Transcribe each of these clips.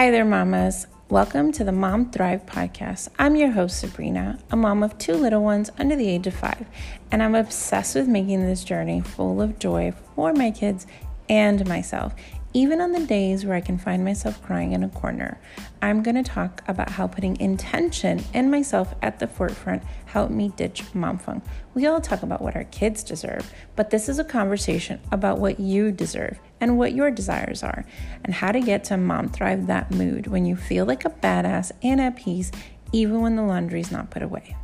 Hi there, mamas. Welcome to the Mom Thrive podcast. I'm your host, Sabrina, a mom of two little ones under the age of five, and I'm obsessed with making this journey full of joy for my kids and myself. Even on the days where I can find myself crying in a corner, I'm going to talk about how putting intention and myself at the forefront helped me ditch mom funk. We all talk about what our kids deserve, but this is a conversation about what you deserve and what your desires are, and how to get to mom thrive that mood when you feel like a badass and at peace, even when the laundry's not put away.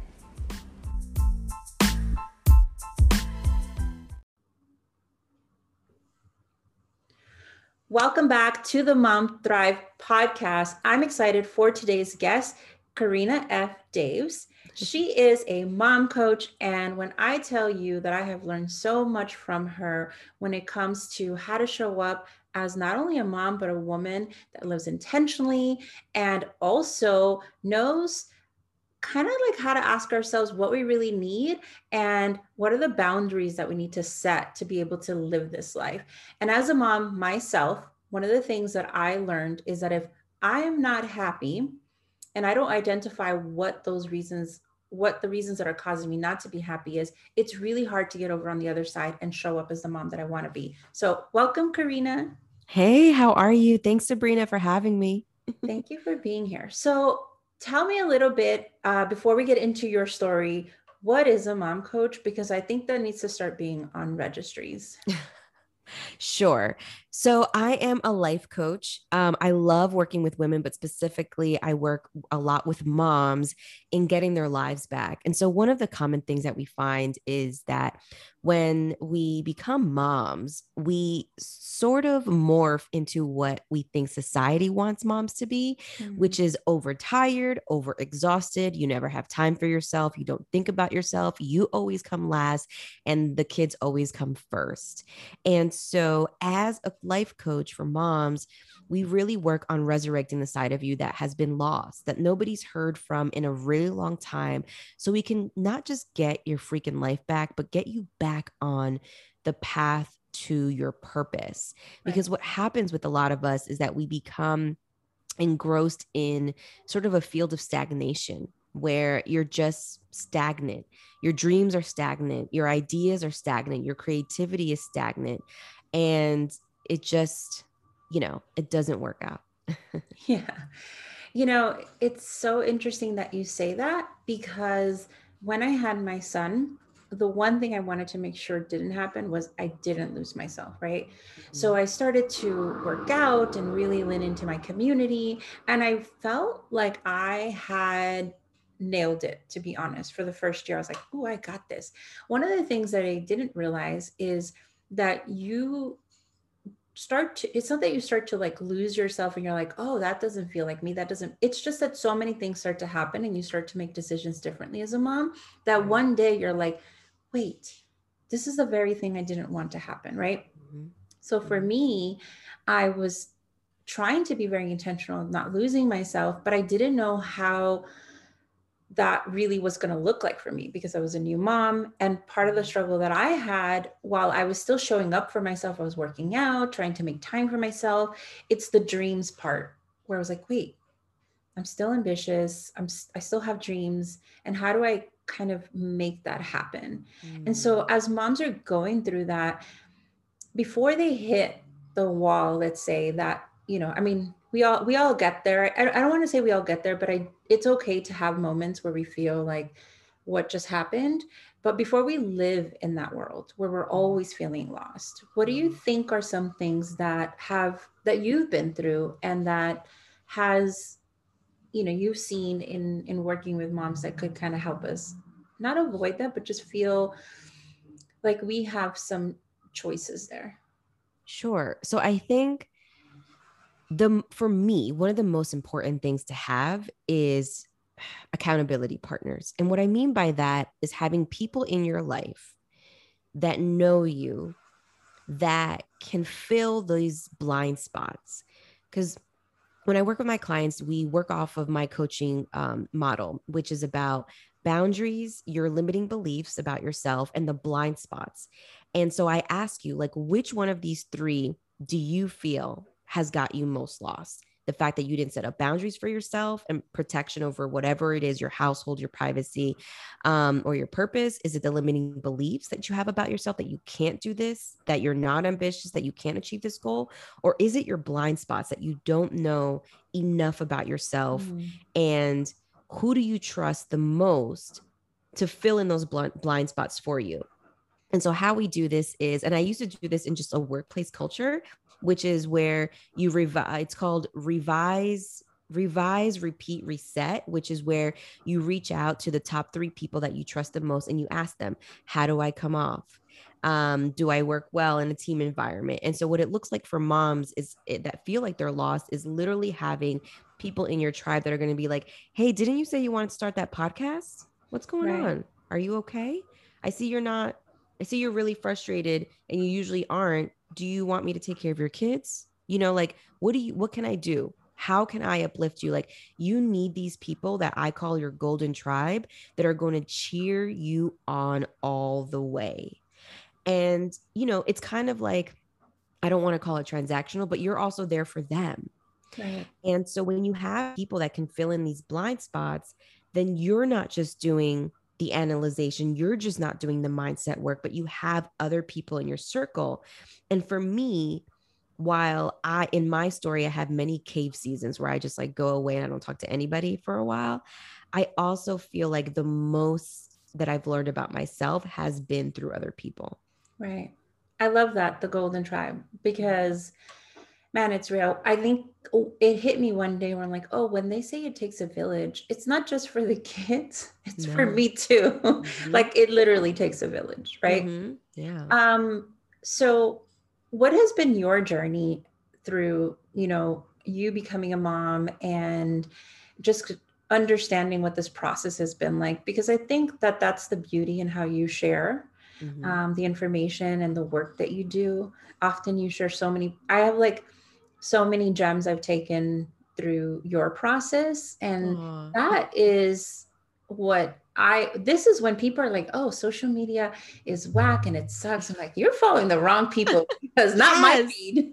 Welcome back to the Mom Thrive podcast. I'm excited for today's guest, Karina F. Daves. She is a mom coach. And when I tell you that I have learned so much from her when it comes to how to show up as not only a mom, but a woman that lives intentionally and also knows kind of like how to ask ourselves what we really need and what are the boundaries that we need to set to be able to live this life. And as a mom myself, one of the things that I learned is that if I'm not happy and I don't identify what those reasons what the reasons that are causing me not to be happy is it's really hard to get over on the other side and show up as the mom that I want to be. So, welcome Karina. Hey, how are you? Thanks Sabrina for having me. Thank you for being here. So, tell me a little bit uh, before we get into your story what is a mom coach? Because i think that needs to start being on registries Sure. So I am a life coach. Um, I love working with women, but specifically, I work a lot with moms in getting their lives back. And so, one of the common things that we find is that when we become moms, we sort of morph into what we think society wants moms to be, mm-hmm. which is overtired, overexhausted. You never have time for yourself. You don't think about yourself. You always come last, and the kids always come first. And so, as a life coach for moms, we really work on resurrecting the side of you that has been lost, that nobody's heard from in a really long time. So we can not just get your freaking life back, but get you back on the path to your purpose. Right. Because what happens with a lot of us is that we become engrossed in sort of a field of stagnation where you're just stagnant. Your dreams are stagnant. Your ideas are stagnant. Your creativity is stagnant. And it just you know, it doesn't work out. yeah. You know, it's so interesting that you say that because when I had my son, the one thing I wanted to make sure didn't happen was I didn't lose myself, right? Mm-hmm. So I started to work out and really lean into my community. And I felt like I had nailed it, to be honest. For the first year, I was like, oh, I got this. One of the things that I didn't realize is that you start to it's not that you start to like lose yourself and you're like oh that doesn't feel like me that doesn't it's just that so many things start to happen and you start to make decisions differently as a mom that one day you're like wait this is the very thing i didn't want to happen right mm-hmm. so for mm-hmm. me i was trying to be very intentional not losing myself but i didn't know how that really was going to look like for me because I was a new mom. And part of the struggle that I had while I was still showing up for myself, I was working out, trying to make time for myself. It's the dreams part where I was like, wait, I'm still ambitious. I'm I still have dreams. And how do I kind of make that happen? Mm. And so mm. as moms are going through that, before they hit the wall, let's say that, you know, I mean, we all we all get there. I, I don't want to say we all get there but i it's okay to have moments where we feel like what just happened. But before we live in that world where we're always feeling lost what do you mm-hmm. think are some things that have that you've been through and that has you know you've seen in in working with moms that could kind of help us not avoid that but just feel like we have some choices there? Sure. So i think the for me one of the most important things to have is accountability partners. And what i mean by that is having people in your life that know you that can fill these blind spots. Because when i work with my clients we work off of my coaching um, model which is about boundaries your limiting beliefs about yourself and the blind spots. And so i ask you like which one of these three do you feel has got you most lost? the fact that you didn't set up boundaries for yourself and protection over whatever it is your household, your privacy, um, or your purpose? Is it the limiting beliefs that you have about yourself that you can't do this, that you're not ambitious, that you can't achieve this goal? Or is it your blind spots that you don't know enough about yourself? Mm. And who do you trust the most to fill in those blind, blind spots for you? And so, how we do this is, and I used to do this in just a workplace culture, which is where you revise, it's called revise, revise, repeat, reset, which is where you reach out to the top three people that you trust the most and you ask them, How do I come off? Um, do I work well in a team environment? And so, what it looks like for moms is it, that feel like they're lost is literally having people in your tribe that are going to be like, Hey, didn't you say you wanted to start that podcast? What's going right. on? Are you okay? I see you're not I see you're really frustrated and you usually aren't. Do you want me to take care of your kids? You know, like what do you what can I do? How can I uplift you? Like you need these people that I call your golden tribe that are going to cheer you on all the way. And you know, it's kind of like I don't want to call it transactional, but you're also there for them. Right. And so when you have people that can fill in these blind spots, then you're not just doing the analyzation. You're just not doing the mindset work, but you have other people in your circle. And for me, while I, in my story, I have many cave seasons where I just like go away and I don't talk to anybody for a while. I also feel like the most that I've learned about myself has been through other people. Right. I love that, the Golden Tribe, because man, it's real. I think oh, it hit me one day where I'm like, oh, when they say it takes a village, it's not just for the kids, it's no. for me too. Mm-hmm. like it literally takes a village, right? Mm-hmm. Yeah. Um, so what has been your journey through, you know, you becoming a mom and just understanding what this process has been like? Because I think that that's the beauty in how you share mm-hmm. um, the information and the work that you do. Often you share so many, I have like, so many gems I've taken through your process. And Aww. that is what I, this is when people are like, oh, social media is whack and it sucks. I'm like, you're following the wrong people because not yes. my feed,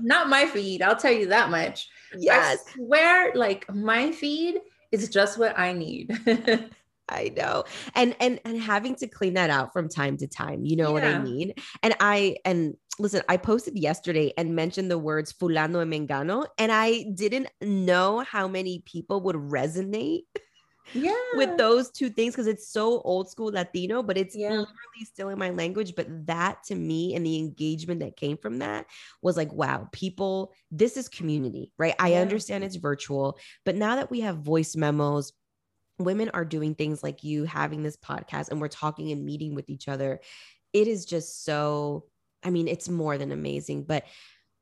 not my feed. I'll tell you that much. Yes. I swear, like my feed is just what I need. I know. And and and having to clean that out from time to time, you know yeah. what I mean? And I and listen, I posted yesterday and mentioned the words fulano and mengano and I didn't know how many people would resonate yeah. with those two things because it's so old school Latino, but it's yeah. literally still in my language. But that to me and the engagement that came from that was like, wow, people, this is community, right? I understand it's virtual, but now that we have voice memos, women are doing things like you having this podcast and we're talking and meeting with each other. It is just so, I mean, it's more than amazing. But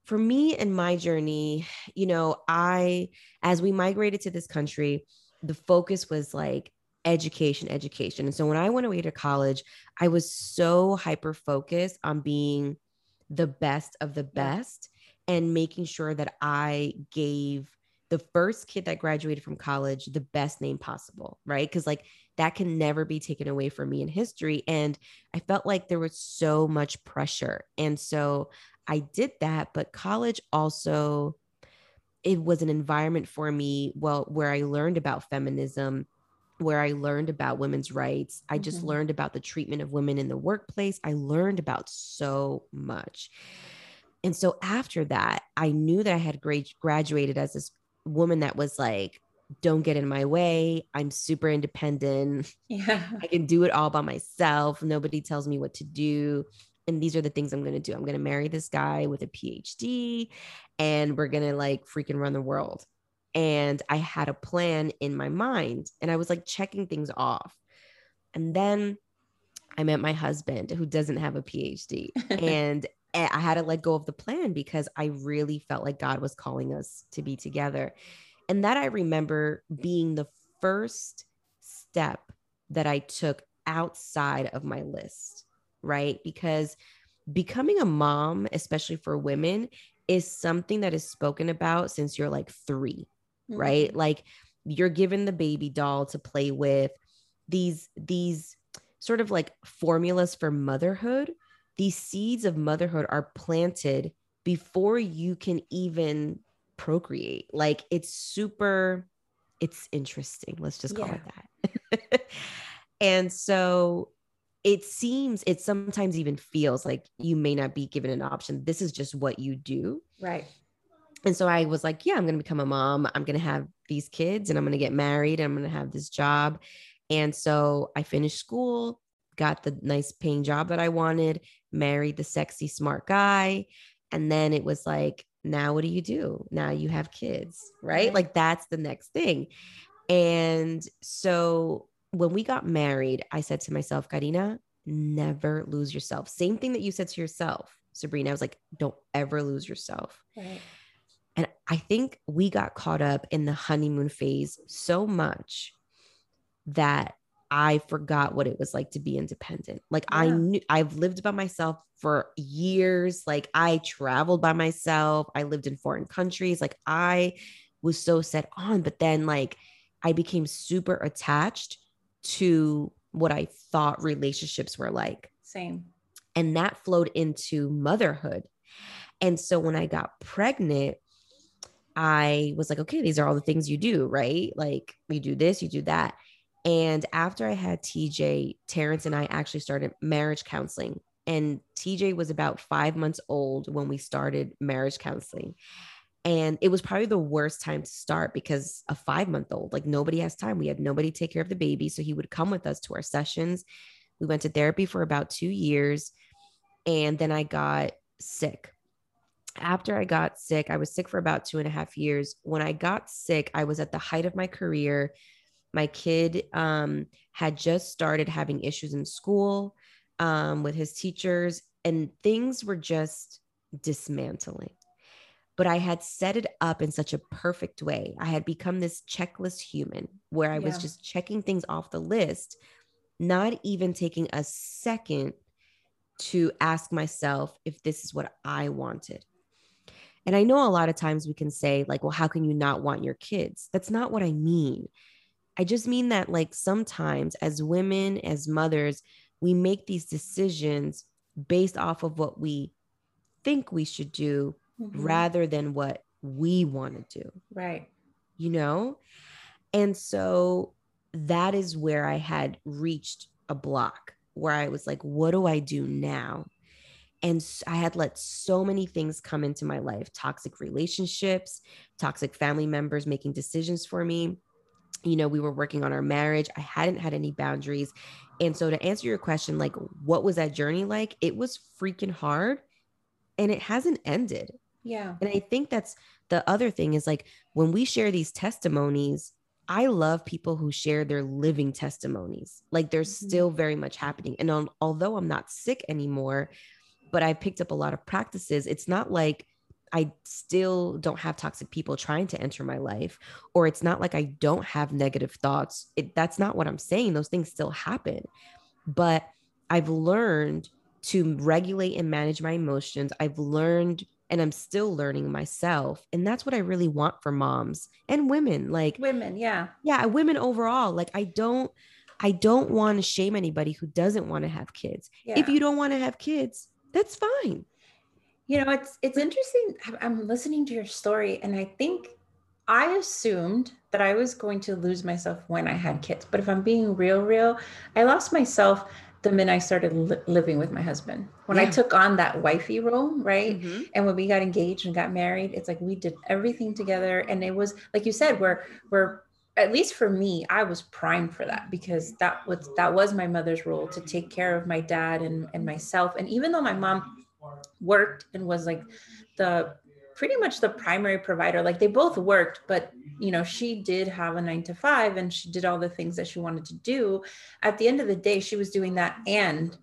for me and my journey, you know, I, as we migrated to this country, the focus was like education, education. And so when I went away to college, I was so hyper focused on being the best of the best and making sure that I gave the first kid that graduated from college the best name possible, right? Because like that can never be taken away from me in history. And I felt like there was so much pressure. And so I did that, but college also it was an environment for me well where I learned about feminism where I learned about women's rights. I just mm-hmm. learned about the treatment of women in the workplace. I learned about so much. And so after that, I knew that I had graduated as this woman that was like, don't get in my way. I'm super independent. Yeah. I can do it all by myself. Nobody tells me what to do. And these are the things I'm going to do. I'm going to marry this guy with a PhD and we're going to like freaking run the world. And I had a plan in my mind and I was like checking things off. And then I met my husband who doesn't have a PhD. and I had to let go of the plan because I really felt like God was calling us to be together. And that I remember being the first step that I took outside of my list, right? Because becoming a mom, especially for women, is something that is spoken about since you're like 3 mm-hmm. right? Like you're given the baby doll to play with these these sort of like formulas for motherhood these seeds of motherhood are planted before you can even procreate. Like it's super, it's interesting. Let's just call Yeah. it that. and so it seems, it sometimes even feels like you may not be given an option. This is just what you do. Right. And so I was like, yeah, I'm going to become a mom. I'm going to have these kids and I'm going to get married and I'm going to have this job. And so I finished school, got the nice paying job that I wanted, married the sexy, smart guy. And then it was like, now what do you do? Now you have kids, right? Like that's the next thing. And so when we got married, I said to myself, Karina, never lose yourself. Same thing that you said to yourself, Sabrina. I was like, don't ever lose yourself. Right. And I think we got caught up in the honeymoon phase so much that I forgot what it was like to be independent. Like I knew I've lived by myself for years. Like I traveled by myself. I lived in foreign countries. Like I was so set on, but then like I became super attached to what I thought relationships were like Same. and that flowed into motherhood. And so when I got pregnant, I was like, okay, these are all the things you do, right? Like you do this, you do that. And after I had TJ, Terrence and I actually started marriage counseling. And TJ was about five months old when we started marriage counseling. And it was probably the worst time to start because a five month old, like nobody has time. We had nobody take care of the baby. So he would come with us to our sessions. We went to therapy for about two years. And then I got sick. After I got sick, I was sick for about two and a half years. When I got sick, I was at the height of my career. My kid um, had just started having issues in school um, with his teachers, and things were just dismantling. But I had set it up in such a perfect way. I had become this checklist human where I was just checking things off the list, not even taking a second to ask myself if this is what I wanted. And I know a lot of times we can say, like, well, how can you not want your kids? That's not what I mean. I just mean that, like, sometimes as women, as mothers, we make these decisions based off of what we think we should do Mhm. rather than what we want to do Right. you know? And so that is where I had reached a block where I was like, what do I do now? And I had let so many things come into my life toxic relationships, toxic family members making decisions for me. You know, we were working on our marriage. I hadn't had any boundaries. And so, to answer your question, like, what was that journey like? It was freaking hard and it hasn't ended. Yeah. And I think that's the other thing is like when we share these testimonies, I love people who share their living testimonies. Like they're Mhm. still very much happening. And al- although I'm not sick anymore, but I picked up a lot of practices, it's not like I still don't have toxic people trying to enter my life, or it's not like I don't have negative thoughts. It, that's not what I'm saying. Those things still happen. But I've learned to regulate and manage my emotions. I've learned and I'm still learning myself. And that's what I really want for moms and women. Like, Women. Yeah. yeah, women overall. Like, I don't. I don't want to shame anybody who doesn't want to have kids. Yeah. If you don't want to have kids, that's fine. You know, it's it's interesting. I'm- listening to your story, and I think I assumed that I was going to lose myself when I had kids. But if I'm being real, real, I lost myself the minute I started li- living with my husband. When I took on that wifey role, right? Mhm. And when we got engaged and got married, it's like we did everything together, and it was like you said, we're we're at least for me, I was primed for that because that was that was my mother's role to take care of my dad and and myself. And even though my mom worked and was like the pretty much the primary provider. Like they both worked but you know she did have a 9 to 5 and she did all the things that she wanted to do. At the end of the day she was doing that and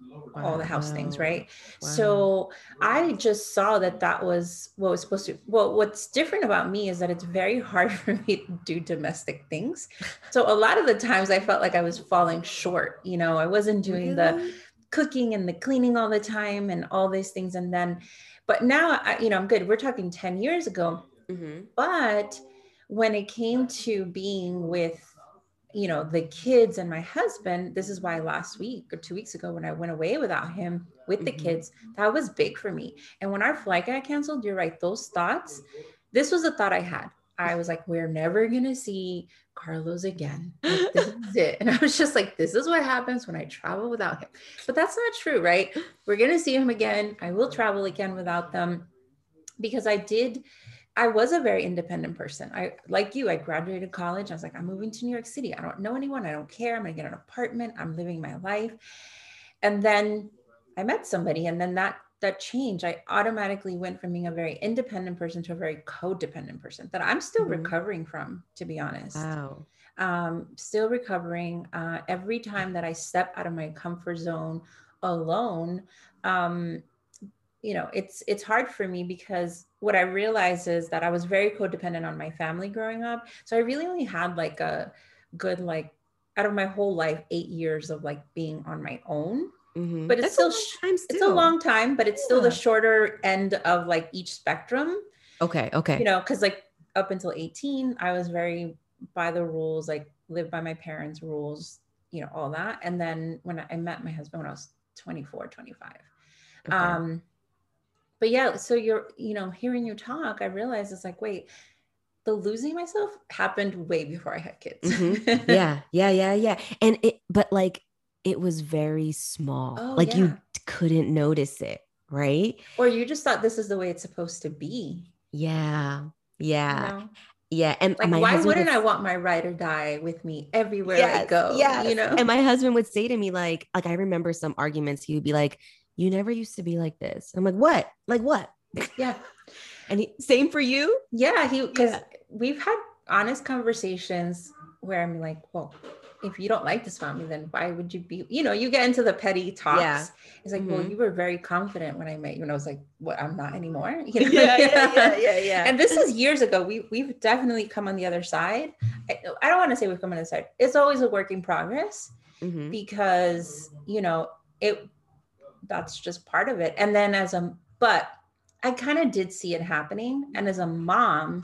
all the house things right? Wow. so i just saw that that was what was supposed to well what's different about me is that it's very hard for me to do domestic things. So a lot of the times i felt like i was falling short you know? I wasn't doing the Really? Cooking and the cleaning all the time and all these things and then but now I, you know i'm good we're talking 10 years ago Mhm. but when it came to being with you know the kids and my husband this is why last week or two weeks ago when i went away without him with the Mhm. kids that was big for me and when our flight got canceled you're right those thoughts this was a thought I had. I was like, we're never gonna see Carlos again. Like, this is it. And I was just like, this is what happens when I travel without him. But that's not true, right? We're gonna see him again. I will travel again without them because I did. I was a very independent person. I like you, I graduated college. I was like, I'm moving to New York City. I don't know anyone. I don't care. I'm gonna get an apartment. I'm living my life. And then I met somebody, and then that that change, I automatically went from being a very independent person to a very codependent person that I'm still mm-hmm. recovering from, to be honest. Wow. Um, still recovering. Uh, every time that I step out of my comfort zone alone, um, you know, it's it's hard for me because what I realize is that I was very codependent on my family growing up. So I really only had like a good like out of my whole life eight years of like being on my own Mm-hmm. But it's That's still, it's a long time, but it's yeah. still the shorter end of like each spectrum. Okay. Okay. You know, because like up until 18, I was very by the rules, like lived by my parents' rules, you know, all that. And then when I met my husband when I was 24, 25. Okay. Um, but yeah, so you're, you know, hearing you talk, I realized it's like, wait, the losing myself happened way before I had kids. mm-hmm. Yeah, yeah, yeah, yeah. And it, but like it was very small. Oh, like yeah. you couldn't notice it, right? Or you just thought this is the way it's supposed to be. Yeah. Yeah. You know? Yeah. And like, why wouldn't I want my ride or die with me everywhere yes, I go? Yeah. You know, and my husband would say to me, like, like I remember some arguments, he would be like, You never used to be like this. I'm like, What? Like what? Yeah. and he, same for you? Yeah. He because yeah. we've had honest conversations where I'm like, well, if you don't like this family, then why would you be, you know, you get into the petty talks. Yeah. It's like, mm-hmm. well, you were very confident when I met you. And I was like, what, I'm not anymore. You know? yeah, yeah, yeah, yeah, yeah. and this is years ago. We, we've definitely come on the other side. I, I don't want to say we've come on the side. It's always a work in progress mm-hmm. because, you know, it, that's just part of it. And then as a, but I kind of did see it happening. And as a mom,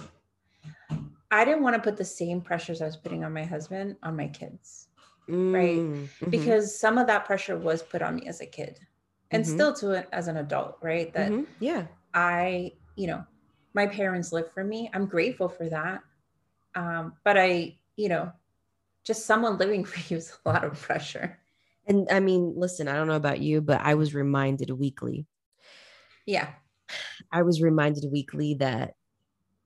I didn't want to put the same pressures I was putting on my husband on my kids. Mm, right. Mm-hmm. Because some of that pressure was put on me as a kid and mm-hmm. still to it as an adult, right? That mm-hmm. yeah. I, you know, my parents live for me. I'm grateful for that. Um, but I, you know, just someone living for you is a lot of pressure. And I mean, listen, I don't know about you, but I was reminded weekly. Yeah. I was reminded weekly that,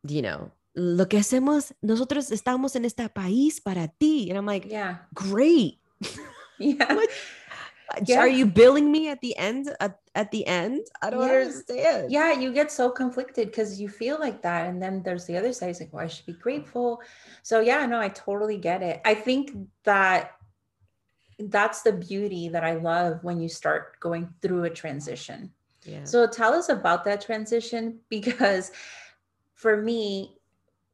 you know, lo que hacemos, nosotros estamos en este país para ti. And I'm like, yeah, great. Yeah. yeah. Are you billing me at the end? At, at the end? I don't yes. understand. Yeah, you get so conflicted because you feel like that. And then there's the other side. It's like, well, I should be grateful. So yeah, no, I totally get it. I think that that's the beauty that I love when you start going through a transition. Yeah. So tell us about that transition because for me,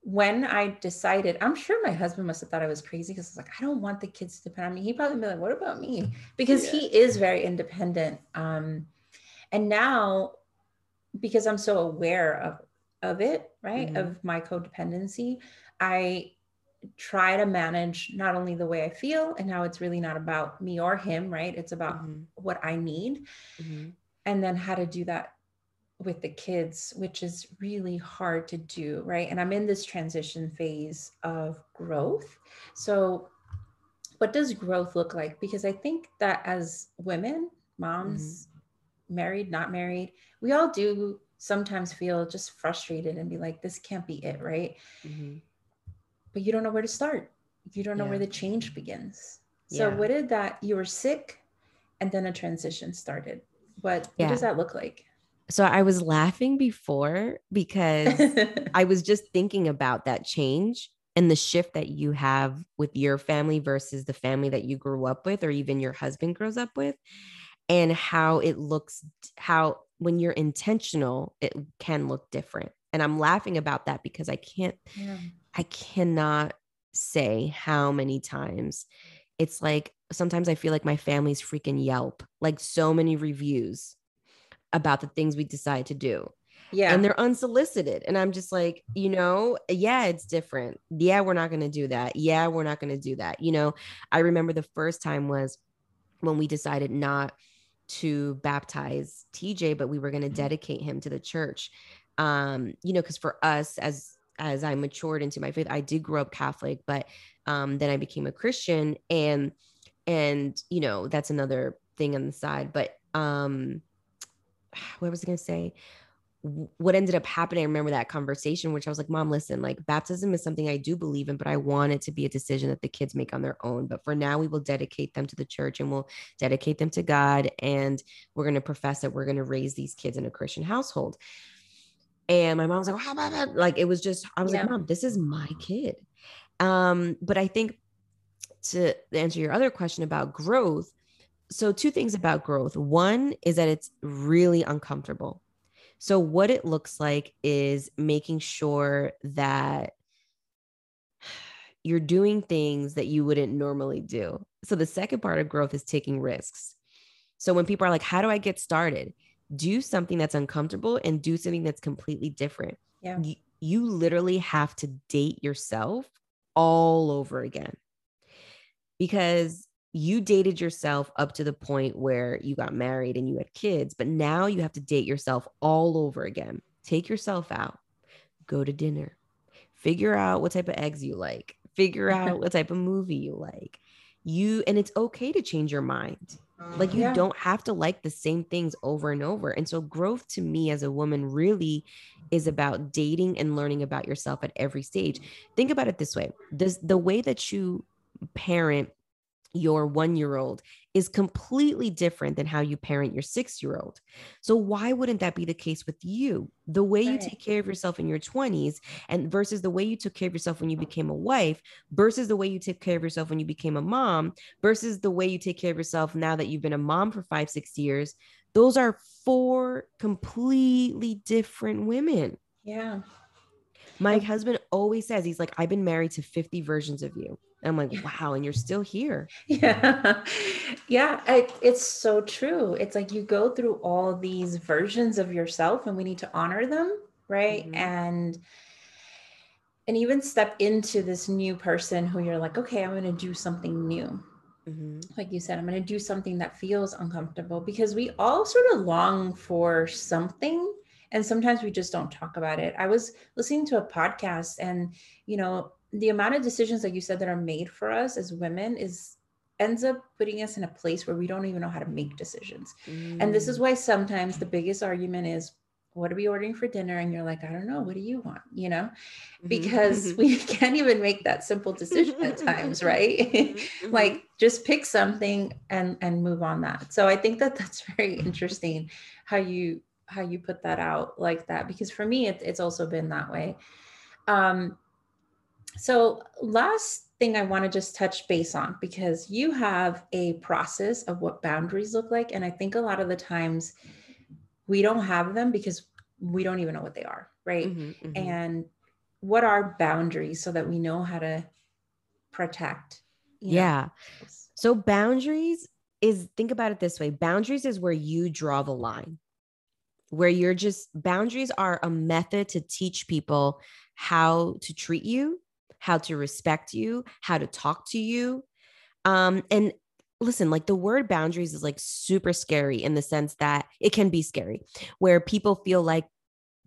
when I decided, I'm sure my husband must have thought I was crazy because I was like, I don't want the kids to depend on me. He probably be like, what about me? Because yeah. he is very independent. Um, and now, because I'm so aware of of it, right, mm-hmm. of my codependency, I try to manage not only the way I feel and how it's really not about me or him, right? It's about mm-hmm. what I need, mm-hmm. and then how to do that with the kids, which is really hard to do, right? And I'm in this transition phase of growth. So, what does growth look like? Because I think that as women, moms, mm-hmm. married, not married, we all do sometimes feel just frustrated and be like, this can't be it, right? Mm-hmm. But you don't know where to start. You don't know yeah. where the change begins. So, yeah. what did that? You were sick and then a transition started. What, yeah. what does that look like? So I was laughing before because I was just thinking about that change and the shift that you have with your family versus the family that you grew up with or even your husband grows up with and how it looks how when you're intentional it can look different and i'm laughing about that because i can't yeah. i cannot say how many times it's like sometimes i feel like my family's freaking yelp like so many reviews about the things we decide to do. Yeah. And they're unsolicited. And I'm just like, you know, yeah, it's different. Yeah, we're not going to do that. Yeah, we're not going to do that. You know, I remember the first time was when we decided not to baptize TJ, but we were going to mm-hmm. dedicate him to the church. um you know because for us as as i matured into my faith i did grow up catholic but um then i became a christian and and you know that's another thing on the side but um what was i going to say what ended up happening, I remember that conversation, which I was like, Mom, listen, like baptism is something I do believe in, but I want it to be a decision that the kids make on their own. But for now, we will dedicate them to the church and we'll dedicate them to God. And we're going to profess that we're going to raise these kids in a Christian household. And my mom was like, how about that? Like, it was just, I was yeah. like, Mom, this is my kid. Um, but I think to answer your other question about growth, so two things about growth. One is that it's really uncomfortable so, what it looks like is making sure that you're doing things that you wouldn't normally do. So, the second part of growth is taking risks. So, when people are like, How do I get started? Do something that's uncomfortable and do something that's completely different. Yeah. You, you literally have to date yourself all over again because you dated yourself up to the point where you got married and you had kids, but now you have to date yourself all over again. Take yourself out, go to dinner, figure out what type of eggs you like, figure out what type of movie you like. You, and it's okay to change your mind. Like you yeah. don't have to like the same things over and over. And so growth to me as a woman really is about dating and learning about yourself at every stage. Think about it this way. Does the way that you parent your one year old is completely different than how you parent your six year old. So, why wouldn't that be the case with you? The way you take care of yourself in your 20s and versus the way you took care of yourself when you became a wife, versus the way you take care of yourself when you became a mom, versus the way you take care of yourself now that you've been a mom for five, six years. Those are four completely different women. Yeah. My husband always says, he's like, I've been married to 50 versions of you. And I'm like, wow, and you're still here. Yeah. Yeah. I, it's so true. It's like you go through all these versions of yourself and we need to honor them. Right. Mm-hmm. And, and even step into this new person who you're like, okay, I'm going to do something new. Mm-hmm. Like you said, I'm going to do something that feels uncomfortable because we all sort of long for something and sometimes we just don't talk about it. I was listening to a podcast and, you know, the amount of decisions like you said that are made for us as women is ends up putting us in a place where we don't even know how to make decisions. Mm. And this is mm. why sometimes the biggest argument is what are we ordering for dinner and you're like i don't know what do you want you know mm-hmm. because we can't even make that simple decision at times right mm-hmm. like just pick something and and move on that so i think that that's very interesting how you how you put that out like that because for me it, it's also been that way um so, last thing I want to just touch base on because you have a process of what boundaries look like. And I think a lot of the times we don't have them because we don't even know what they are, right? Mm-hmm, mm-hmm. And what are boundaries so that we know how to protect? yeah. Know? So, boundaries is think about it this way boundaries is where you draw the line where you're just boundaries are a method to teach people how to treat you how to respect you, how to talk to you. Um, and listen, like the word boundaries is like super scary in the sense that it can be scary, where people feel like,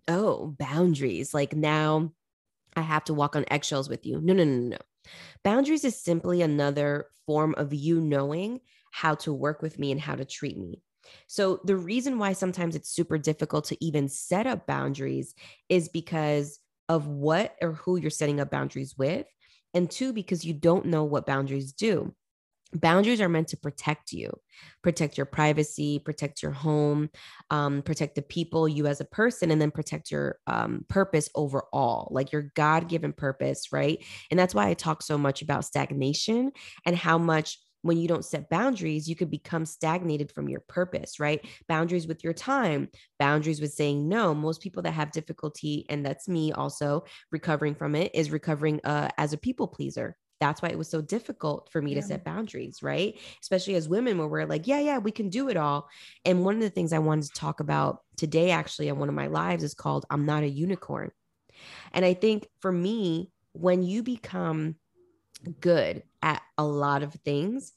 oh, boundaries, like now I have to walk on eggshells with you. No, no, no, no. Boundaries is simply another form of you knowing how to work with me and how to treat me. So, the reason why sometimes it's super difficult to even set up boundaries is because of what or who you're setting up boundaries with. And two, because you don't know what boundaries do. Boundaries are meant to protect you, protect your privacy, protect your home, um, protect the people, you as a person, and then protect your um, purpose overall, like your God given purpose, right? And that's why I talk so much about stagnation and how much when you don't set boundaries, you could become stagnated from your purpose, right? Boundaries with your time, boundaries with saying no. Most people that have difficulty, and that's me also recovering from it, is recovering uh, as a people pleaser. That's why it was so difficult for me yeah. to set boundaries, right? Especially as women, where we're like, yeah, yeah, we can do it all. And one of the things I wanted to talk about today, actually, on one of my lives, is called I'm Not a Unicorn. And I think for me, when you become good at a lot of things,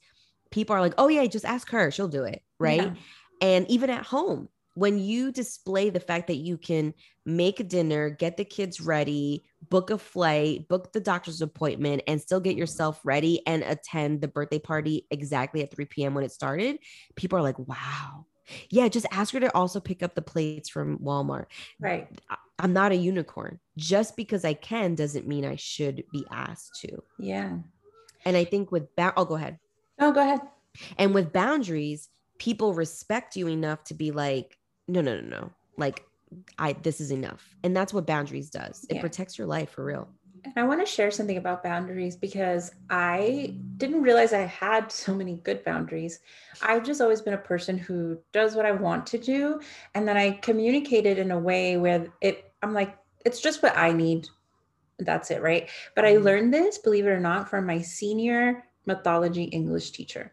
people are like, oh, yeah, just ask her. She'll do it. Right. Yeah. And even at home, when you display the fact that you can make dinner, get the kids ready, book a flight, book the doctor's appointment, and still get yourself ready and attend the birthday party exactly at 3 p.m. when it started, people are like, wow. Yeah, just ask her to also pick up the plates from Walmart. Right. I'm not a unicorn. Just because I can doesn't mean I should be asked to. Yeah. And I think with that, ba- I'll go ahead. Oh, go ahead. And with boundaries, people respect you enough to be like, no, no, no, no. Like, I this is enough. And that's what boundaries does. It Yeah. protects your life for real. And I want to share something about boundaries because I didn't realize I had so many good boundaries. I've just always been a person who does what I want to do. And then I communicated in a way where it, I'm like, it's just what I need. That's it, right? But I Mhm. learned this, believe it or not, from my senior mythology English teacher.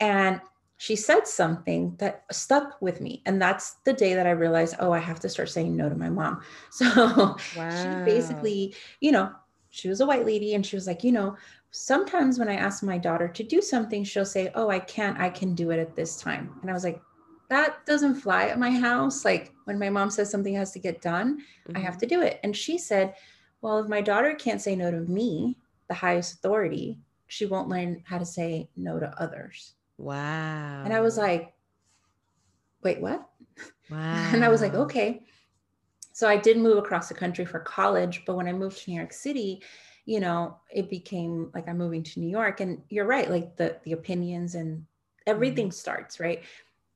And she said something that stuck with me. And that's the day that I realized, oh, I have to start saying no to my mom. So she basically, you know, she was a white lady and she was like, you know, sometimes when I ask my daughter to do something, she'll say, oh, I can't, I can do it at this time. And I was like, that doesn't fly at my house. Like when my mom says something has to get done, I have Mhm. to do it. And she said, well, if my daughter can't say no to me, the highest authority, she won't learn how to say no to others. Wow. And I was like, wait, what? wow. And I was like, okay. So I did move across the country for college, but when I moved to New York City, you know, it became like I'm moving to New York. And you're right, like the the opinions and everything starts, right?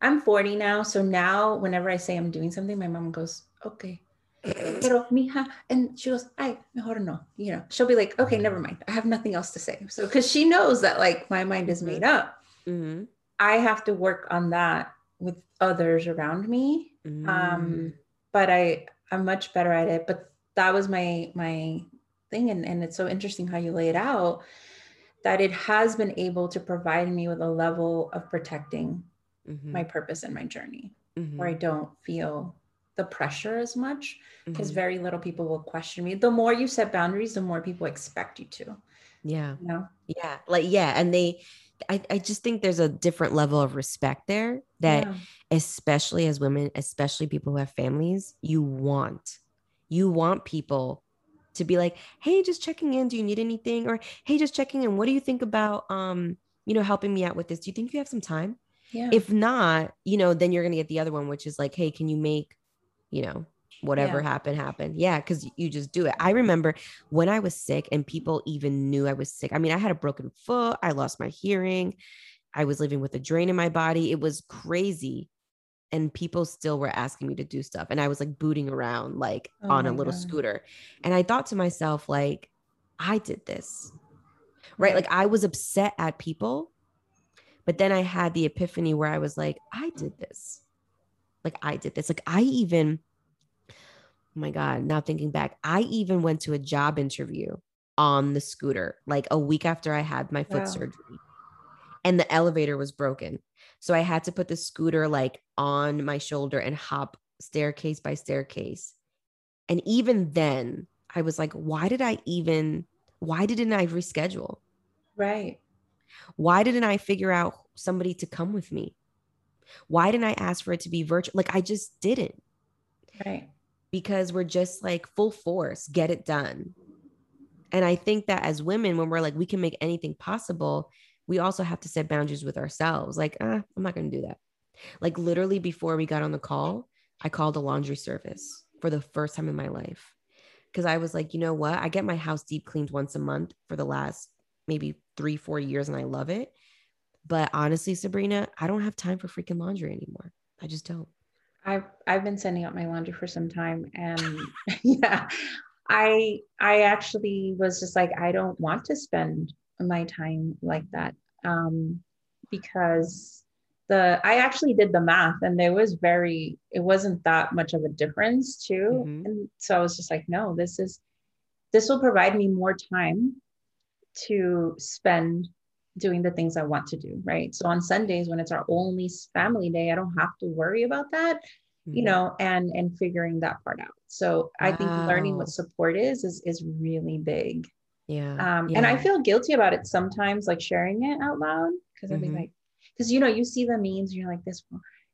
I'm 40 now. So now whenever I say I'm doing something, my mom goes, okay. Pero mija, and she goes, ay, mejor no. You know, she'll be like, okay, never mind. I have nothing else to say. So because she knows that like my mind is made up. Mhm. I have to work on that with others around me Mm. um but i i'm much better at it but that was my my thing and, and it's so interesting how you lay it out that it has been able to provide me with a level of protecting Mhm. my purpose and my journey Mhm. where i don't feel the pressure as much because Mhm. very little people will question me the more you set boundaries the more people expect you to yeah. you know Yeah. Like, yeah. And they, I, I just think there's a different level of respect there that, Yeah. especially as women, especially people who have families, you want. You want people to be like, hey, just checking in. Do you need anything? Or hey, just checking in. What do you think about um, you know, helping me out with this? Do you think you have some time? Yeah If not, you know, then you're gonna get the other one, which is like, hey, can you make, you know, whatever Yeah. happened, happen? Yeah, because you just do it. I remember when I was sick and people even knew I was sick. I mean, I had a broken foot, I lost my hearing, I was living with a drain in my body. It was crazy. And people still were asking me to do stuff. And I was like booting around like Oh on a little God. scooter. And I thought to myself, like, I did this. Right. Right. Like I was upset at people. But then I had the epiphany where I was like, I did this. Like I did this. Like I even, oh my God, now thinking back, I even went to a job interview on the scooter like a week after I had my foot Wow. surgery. And the elevator was broken. So I had to put the scooter like on my shoulder and hop staircase by staircase. And even then, I was like, why did I even, why didn't I reschedule? right Why didn't I figure out somebody to come with me? Why didn't I ask for it to be virtual? Like I just didn't right because we're just like full force, get it done. And I think that as women, when we're like, we can make anything possible, we also have to set boundaries with ourselves. Like, ah, I'm not going to do that. Like, literally, before we got on the call, I called a laundry service for the first time in my life because I was like, you know what? I get my house deep cleaned once a month for the last maybe three, four years, and I love it. But honestly, Sabrina, I don't have time for freaking laundry anymore. I just don't. I've I've been sending out my laundry for some time and yeah I I actually was just like I don't want to spend my time like that um because the I actually did the math and there was very it wasn't that much of a difference too Mhm. and so I was just like no this is this will provide me more time to spend doing the things I want to do right so on Sundays when it's our only family day I don't have to worry about that you Mhm. know and and figuring that part out so i think learning what support is is is really big yeah. um and i feel guilty about it sometimes like sharing it out loud because i'll Mhm. be like because you know you see the memes and you're like this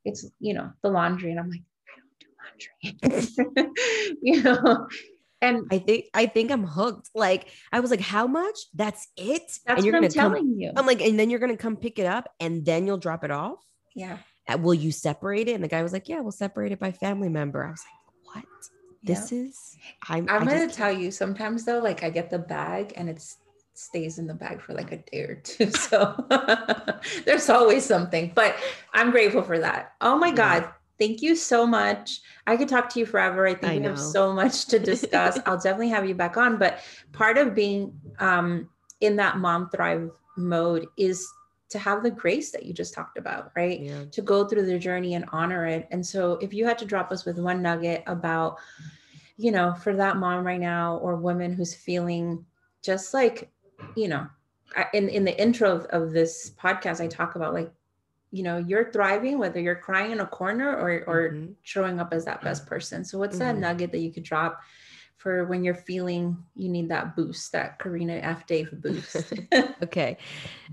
it's you know the laundry and i'm like I don't do laundry. you know, and I think I think I'm hooked. Like I was like, how much? That's it. that's and what I'm gonna come. telling you. I'm like, and then you're gonna come pick it up, and then you'll drop it off. yeah. Uh, Will you separate it? And the guy was like, yeah, we'll separate it by family member. I was like, what? This is. I'm. I'm gonna tell you. Sometimes though, like I get the bag and it stays in the bag for like a day or two. So there's always something. But I'm grateful for that. Oh my. God. Thank you so much. I could talk to you forever. I think I we have so much to discuss. I'll definitely have you back on. But part of being um, in that mom thrive mode is to have the grace that you just talked about, right? Yeah. to go through the journey and honor it. And so if you had to drop us with one nugget about, you know, for that mom right now or woman who's feeling just like, you know, in, in the intro of, of this podcast, I talk about like, you know, you're thriving, whether you're crying in a corner or, or Mhm. showing up as that best person. So what's that Mhm. nugget that you could drop for when you're feeling you need that boost, that Karina F. Dave boost? Okay.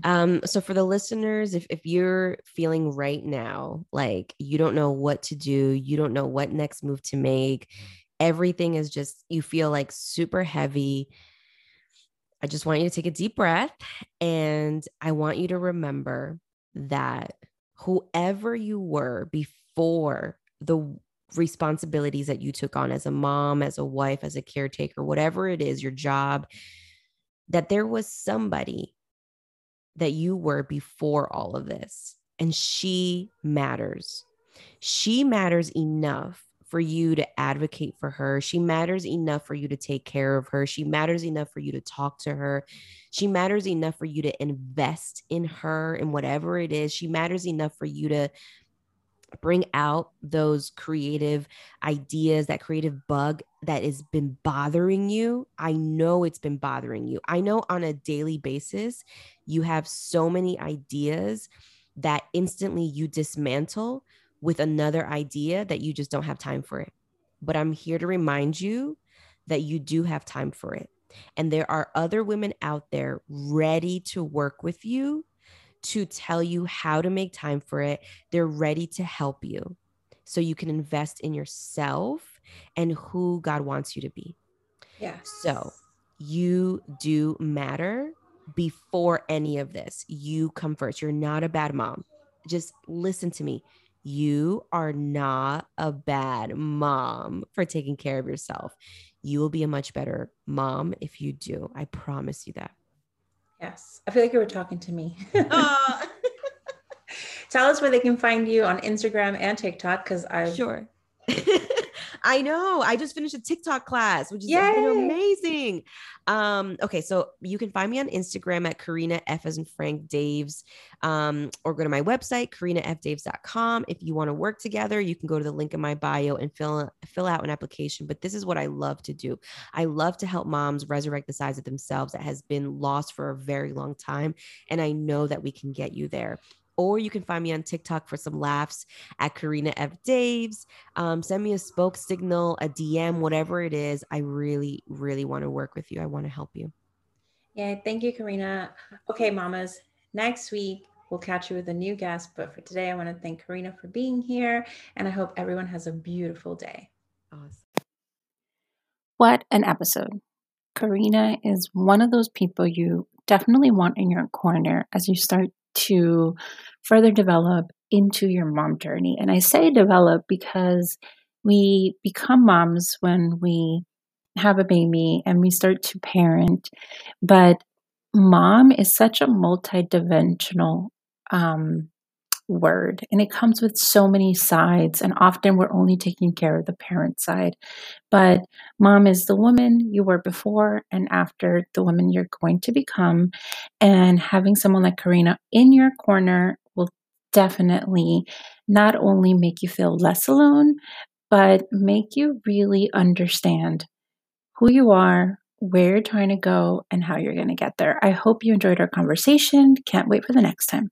Um, so for the listeners, if, if you're feeling right now like you don't know what to do, you don't know what next move to make, everything is just, you feel like super heavy. I just want you to take a deep breath and I want you to remember that whoever you were before the responsibilities that you took on as a mom, as a wife, as a caretaker, whatever it is, your job, that there was somebody that you were before all of this. And she matters. She matters enough for you to advocate for her. She matters enough for you to take care of her. She matters enough for you to talk to her. She matters enough for you to invest in her and whatever it is. She matters enough for you to bring out those creative ideas, that creative bug that has been bothering you. I know it's been bothering you. I know on a daily basis, you have so many ideas that instantly you dismantle with another idea that you just don't have time for it. But I'm here to remind you that you do have time for it. And there are other women out there ready to work with you to tell you how to make time for it. They're ready to help you so you can invest in yourself and who God wants you to be. yeah. So you do matter before any of this. You come first. You're not a bad mom. Just listen to me. You are not a bad mom for taking care of yourself. You will be a much better mom if you do. I promise you that. Yes. I feel like you were talking to me. Ah. Tell us where they can find you on Instagram and TikTok because I Sure. I know. I just finished a TikTok class, which is Yay. amazing. Um, okay, so you can find me on Instagram at Karina F as in Frank Daves, um, or go to my website, karinafdaves.com. If you want to work together, you can go to the link in my bio and fill fill out an application. But this is what I love to do. I love to help moms resurrect the size of themselves that has been lost for a very long time. And I know that we can get you there. Or you can find me on TikTok for some laughs at Karina F. Daves. Um, send me a spoke signal, a DM, whatever it is. I really, really want to work with you. I want to help you. yeah, thank you, Karina. Okay, mamas. Next week we'll catch you with a new guest. But for today, I want to thank Karina for being here, and I hope everyone has a beautiful day. Awesome. What an episode. Karina is one of those people you definitely want in your corner as you start to further develop into your mom journey. And I say develop because we become moms when we have a baby and we start to parent, but mom is such a multidimensional um, word and it comes with so many sides and often we're only taking care of the parent side. But mom is the woman you were before and after the woman you're going to become and having someone like karina in your corner will definitely not only make you feel less alone but make you really understand who you are where you're trying to go and how you're going to get there. I hope you enjoyed our conversation. Can't wait for the next time